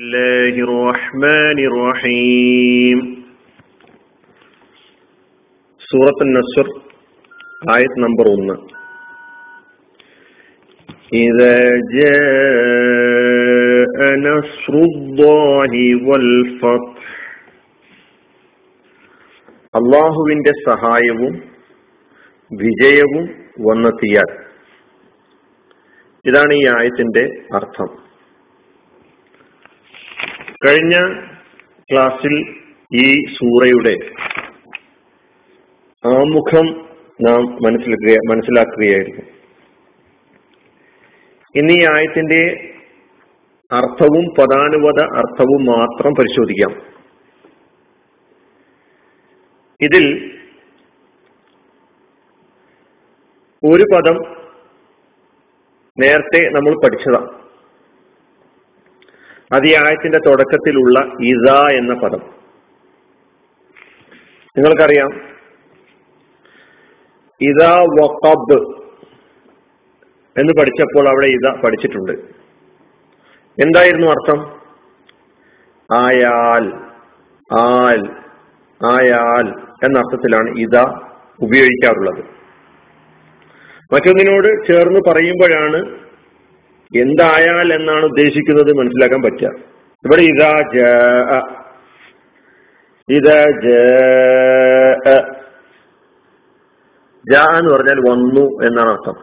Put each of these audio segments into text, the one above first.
الله الرحمن الرحيم സൂറത്ത് നസ്ർ ആയത് നമ്പർ ഒന്ന് إذا جاء نصر الله والفتح അള്ളാഹുവിന്റെ സഹായവും വിജയവും വന്നെത്തിയാൽ ഇതാണ് ഈ ആയത്തിന്റെ അർത്ഥം കഴിഞ്ഞ ക്ലാസ്സിൽ ഈ സൂറയുടെ ആമുഖം നാം മനസ്സിലാക്കുക മനസ്സിലാക്കുകയായിരുന്നു. ഇനി ഈ ആയത്തിന്റെ അർത്ഥവും പദാനുപത അർത്ഥവും മാത്രം പരിശോധിക്കാം. ഇതിൽ ഒരു പദം നേരത്തെ നമ്മൾ പഠിച്ചതാണ് അത് ഈ ആയത്തിന്റെ തുടക്കത്തിലുള്ള ഇത എന്ന പദം. നിങ്ങൾക്കറിയാം? ഇത വക്കബ് എന്ന് പഠിച്ചപ്പോൾ അവിടെ ഇത പഠിച്ചിട്ടുണ്ട്. എന്തായിരുന്നു അർത്ഥം? ആയാൽ ആൽ ആയാൽ എന്ന അർത്ഥത്തിലാണ് ഇത ഉപയോഗിക്കാറുള്ളത്. മറ്റൊന്നിനോട് ചേർന്ന് പറയുമ്പോഴാണ് എന്തായാൽ എന്നാണ് ഉദ്ദേശിക്കുന്നത് മനസ്സിലാക്കാൻ പറ്റുക. ഇവിടെ ഇതാ ജ ഇതാ ജ എന്ന് പറഞ്ഞാൽ വന്നു എന്നാണ് അർത്ഥം.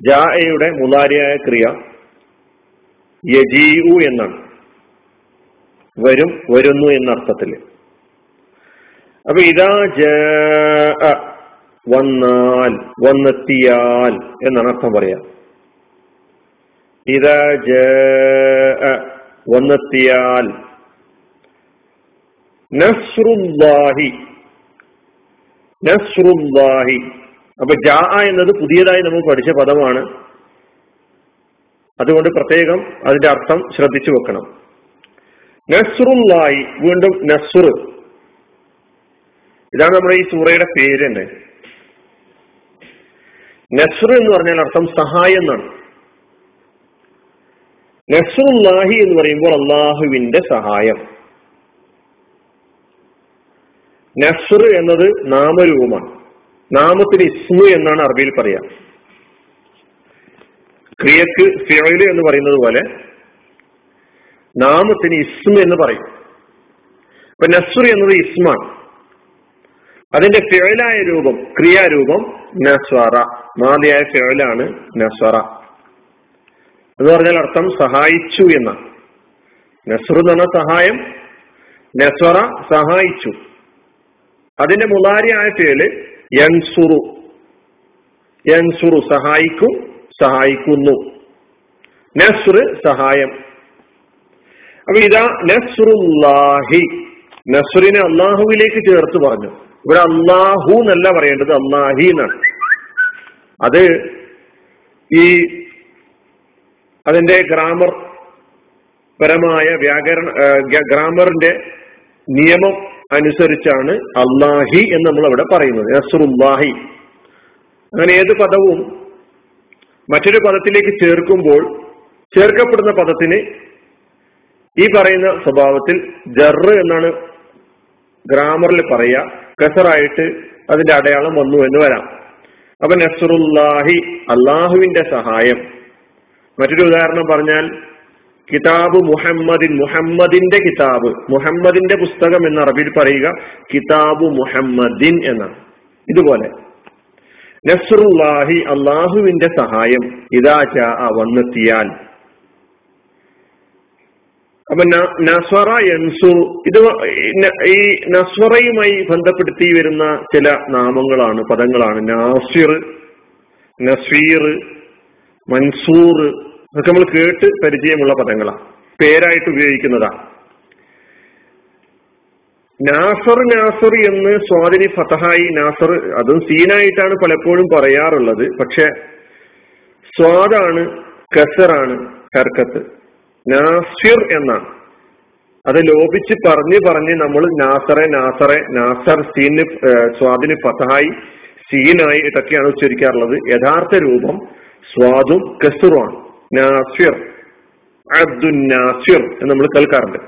ജായയുടെ മുതാരിയായ ക്രിയ യജീഉ എന്നാണ്. വരും വരുന്നു എന്ന അർത്ഥത്തിൽ. അപ്പൊ ഇതാ ജ വന്നാൽ വന്നെത്തിയാൽ എന്നാണ് അർത്ഥം പറയാ വന്നെത്തിയാൽ അപ്പൊ ജാ എന്നത് പുതിയതായി നമ്മൾ പഠിച്ച പദമാണ്. അതുകൊണ്ട് പ്രത്യേകം അതിന്റെ അർത്ഥം ശ്രദ്ധിച്ചു വെക്കണം. നസ്രുല്ലാഹി വീണ്ടും നസ്രു ഇതാണ് നമ്മുടെ ഈ സൂറയുടെ പേര് തന്നെ. നസ്രു എന്ന് പറഞ്ഞാൽ അർത്ഥം സഹായം എന്നാണ്. നസ്രുല്ലാഹി എന്ന് പറയുമ്പോൾ അള്ളാഹുവിന്റെ സഹായം. നസ്ർ എന്നത് നാമരൂപമാണ്. നാമത്തിന് ഇസ്മു എന്നാണ് അറബിയിൽ പറയാ. ക്രിയക്ക് ഫിയൽ എന്ന് പറയുന്നത് പോലെ നാമത്തിന് ഇസ്മു എന്ന് പറയും. അപ്പൊ നസ്ർ എന്നത് ഇസ്മാണ്. അതിന്റെ ഫിയലായ രൂപം ക്രിയാരൂപം നസ്വറ. മാതിയായ ഫിയലാണ് നസ്വറ. എന്ന് പറഞ്ഞാൽ അർത്ഥം സഹായിച്ചു എന്ന. നസ്രു എന്ന് സഹായം നസ്വറ സഹായിച്ചു. അതിന്റെ മുലാരിയായ പേര് യൻസുറു. യൻസുറു സഹായിക്കും സഹായിക്കുന്നു. നസ്റ് സഹായം. അപ്പൊ ഇതാ നസ്റുല്ലാഹി. നസ്റിനെ അള്ളാഹുവിലേക്ക് ചേർത്ത് പറഞ്ഞു. ഇവിടെ അള്ളാഹു എന്നല്ല പറയേണ്ടത് അള്ളാഹി എന്നാണ്. അത് ഈ അതിന്റെ ഗ്രാമർ പരമായ വ്യാകരണ ഗ്രാമറിന്റെ നിയമം അനുസരിച്ചാണ് അള്ളാഹി എന്ന് നമ്മൾ അവിടെ പറയുന്നത്. നസറുല്ലാഹി. അങ്ങനെ ഏത് പദവും മറ്റൊരു പദത്തിലേക്ക് ചേർക്കുമ്പോൾ ചേർക്കപ്പെടുന്ന പദത്തിന് ഈ പറയുന്ന സ്വഭാവത്തിൽ ജറ് എന്നാണ് ഗ്രാമറിൽ പറയുക കസറായിട്ട് അതിന്റെ അടയാളം വന്നു എന്ന് വരാം. അപ്പൊ നസറുല്ലാഹി അള്ളാഹുവിന്റെ സഹായം. മറ്റൊരു ഉദാഹരണം പറഞ്ഞാൽ കിതാബ് മുഹമ്മദിൻ മുഹമ്മദിന്റെ കിതാബ് മുഹമ്മദിന്റെ പുസ്തകം എന്ന് അറബിയിൽ പറയുക കിതാബ് മുഹമ്മദിൻ എന്നാണ്. ഇതുപോലെ. നസ്റുല്ലാഹി അള്ളാഹുവിന്റെ സഹായം ഇതാ വന്നെത്തിയാൽ. അപ്പൊ നസ്വറ എൻസു ഇത് ഈ നസ്വറയുമായി ബന്ധപ്പെടുത്തി വരുന്ന ചില നാമങ്ങളാണ് പദങ്ങളാണ്. നാസിർ നസീർ മൻസൂർ അതൊക്കെ നമ്മൾ കേട്ട് പരിചയമുള്ള പദങ്ങളാണ് പേരായിട്ട് ഉപയോഗിക്കുന്നതാണ് നാസർ നാസർ എന്ന് സ്വാതിനി ഫതഹായി നാസർ അതും സീനായിട്ടാണ് പലപ്പോഴും പറയാറുള്ളത്. പക്ഷെ സ്വാദാണ് കസറാണ് ഹർക്കത്ത്. നാസിർ എന്നാണ്. അത് ലോപിച്ച് പറഞ്ഞ് പറഞ്ഞ് നമ്മൾ നാസറെ നാസറെ നാസർ സീന് സ്വാദിന് ഫതഹായി സീനായി ഇതൊക്കെയാണ് ഉച്ചരിക്കാറുള്ളത്. യഥാർത്ഥ രൂപം സ്വാദും കസുറുമാണ്. നാസിർ. അബ്ദുൻ നാസിർ എന്ന് നമ്മൾ കേൾക്കാറുണ്ട്.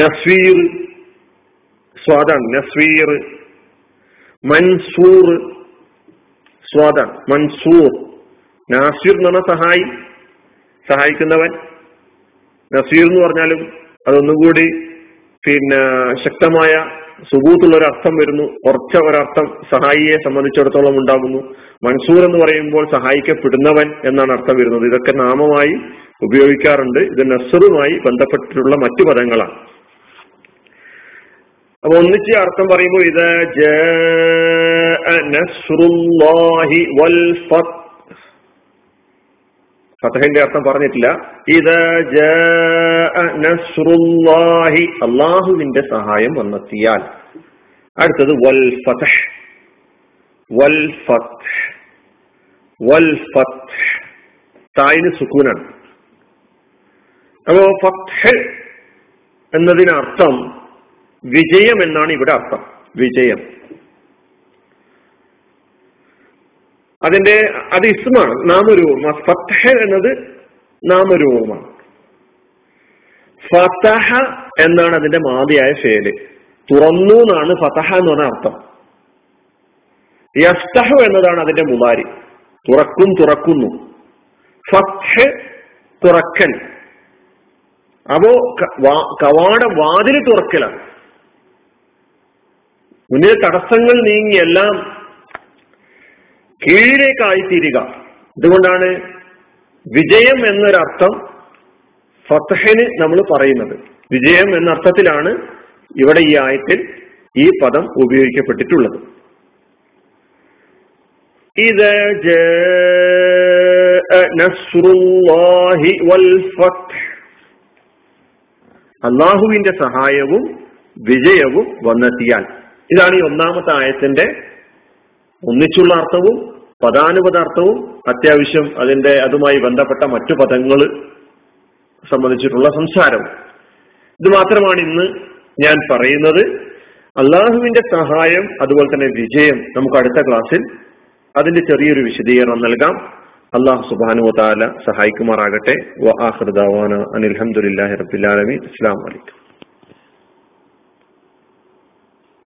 നസ്വീർ സ്വാദാണ്. നസ്വീർ. മൻസൂർ സ്വാദാണ്. മൻസൂർ. നാസിർ എന്ന് പറഞ്ഞ സഹായി. സഹായിക്കുന്നവൻ. നസീർ എന്ന് പറഞ്ഞാലും അതൊന്നുകൂടി പിന്നെ ശക്തമായ സുബൂത്തുള്ള ഒരു അർത്ഥം വരുന്നു. കുറച്ച ഒരർത്ഥം സഹായിയെ സംബന്ധിച്ചിടത്തോളം ഉണ്ടാകുന്നു. മൻസൂർ എന്ന് പറയുമ്പോൾ സഹായിക്കപ്പെടുന്നവൻ എന്നാണ് അർത്ഥം വരുന്നത്. ഇതൊക്കെ നാമമായി ഉപയോഗിക്കാറുണ്ട്. ഇത് നസറുമായി ബന്ധപ്പെട്ടിട്ടുള്ള മറ്റു പദങ്ങളാണ്. അപ്പൊ ഒന്നിച്ച് അർത്ഥം പറയുമ്പോൾ ഇത് ഫതഹിന്റെ അർത്ഥം പറഞ്ഞിട്ടില്ല. അള്ളാഹുവിന്റെ സഹായം വന്നെത്തിയാൽ. അടുത്തത് വൽ ഫതഹ്. വൽ വൽ തായിന് സുക്കൂനാണ്. അപ്പോ ഫത്ത് എന്നതിനർത്ഥം വിജയം എന്നാണ് ഇവിടെ അർത്ഥം. വിജയം. അതിന്റെ അത് ഇസ്മാണ് നാമരൂപം. ഫത്തഹ എന്നത് നാമരൂപമാണ്. ഫതഹ എന്നാണ് അതിന്റെ മാതിയായ ഫേൽ. തുറന്നു എന്നാണ് ഫതഹ എന്ന് പറഞ്ഞ അർത്ഥം. യസ്തഹു എന്നതാണ് അതിന്റെ മുതാരി. തുറക്കും തുറക്കുന്നു. ഫത്ത് തുറക്കൽ. അപ്പോ കവാട വാതിൽ തുറക്കലാണ്. മുന്നിലെ തടസ്സങ്ങൾ നീങ്ങി എല്ലാം കീഴിലേക്കായിത്തീരുക. അതുകൊണ്ടാണ് വിജയം എന്നൊരർത്ഥം ഫത്തഹിന് നമ്മൾ പറയുന്നത്. വിജയം എന്ന അർത്ഥത്തിലാണ് ഇവിടെ ഈ ആയത്തിൽ ഈ പദം ഉപയോഗിക്കപ്പെട്ടിട്ടുള്ളത്. ഇത് അള്ളാഹുവിന്റെ സഹായവും വിജയവും വന്നെത്തിയാൽ. ഇതാണ് ഈ ഒന്നാമത്തെ ആയത്തിന്റെ ഒന്നിച്ചുള്ള അർത്ഥവും പദാനുപദാർത്ഥവും അത്യാവശ്യം അതിന്റെ അതുമായി ബന്ധപ്പെട്ട മറ്റു പദങ്ങൾ സംബന്ധിച്ചിട്ടുള്ള സംസാരം. ഇത് മാത്രമാണ് ഇന്ന് ഞാൻ പറയുന്നത്. അള്ളാഹുവിന്റെ സഹായം അതുപോലെ തന്നെ വിജയം നമുക്ക് അടുത്ത ക്ലാസ്സിൽ അതിന്റെ ചെറിയൊരു വിശദീകരണം നൽകാം. അള്ളാഹു സുബാനു താല സഹായിക്കുമാറാകട്ടെ. അനിൽഹമുല്ലാഹി റബിലാലമി അസ്സാം വലൈക്കും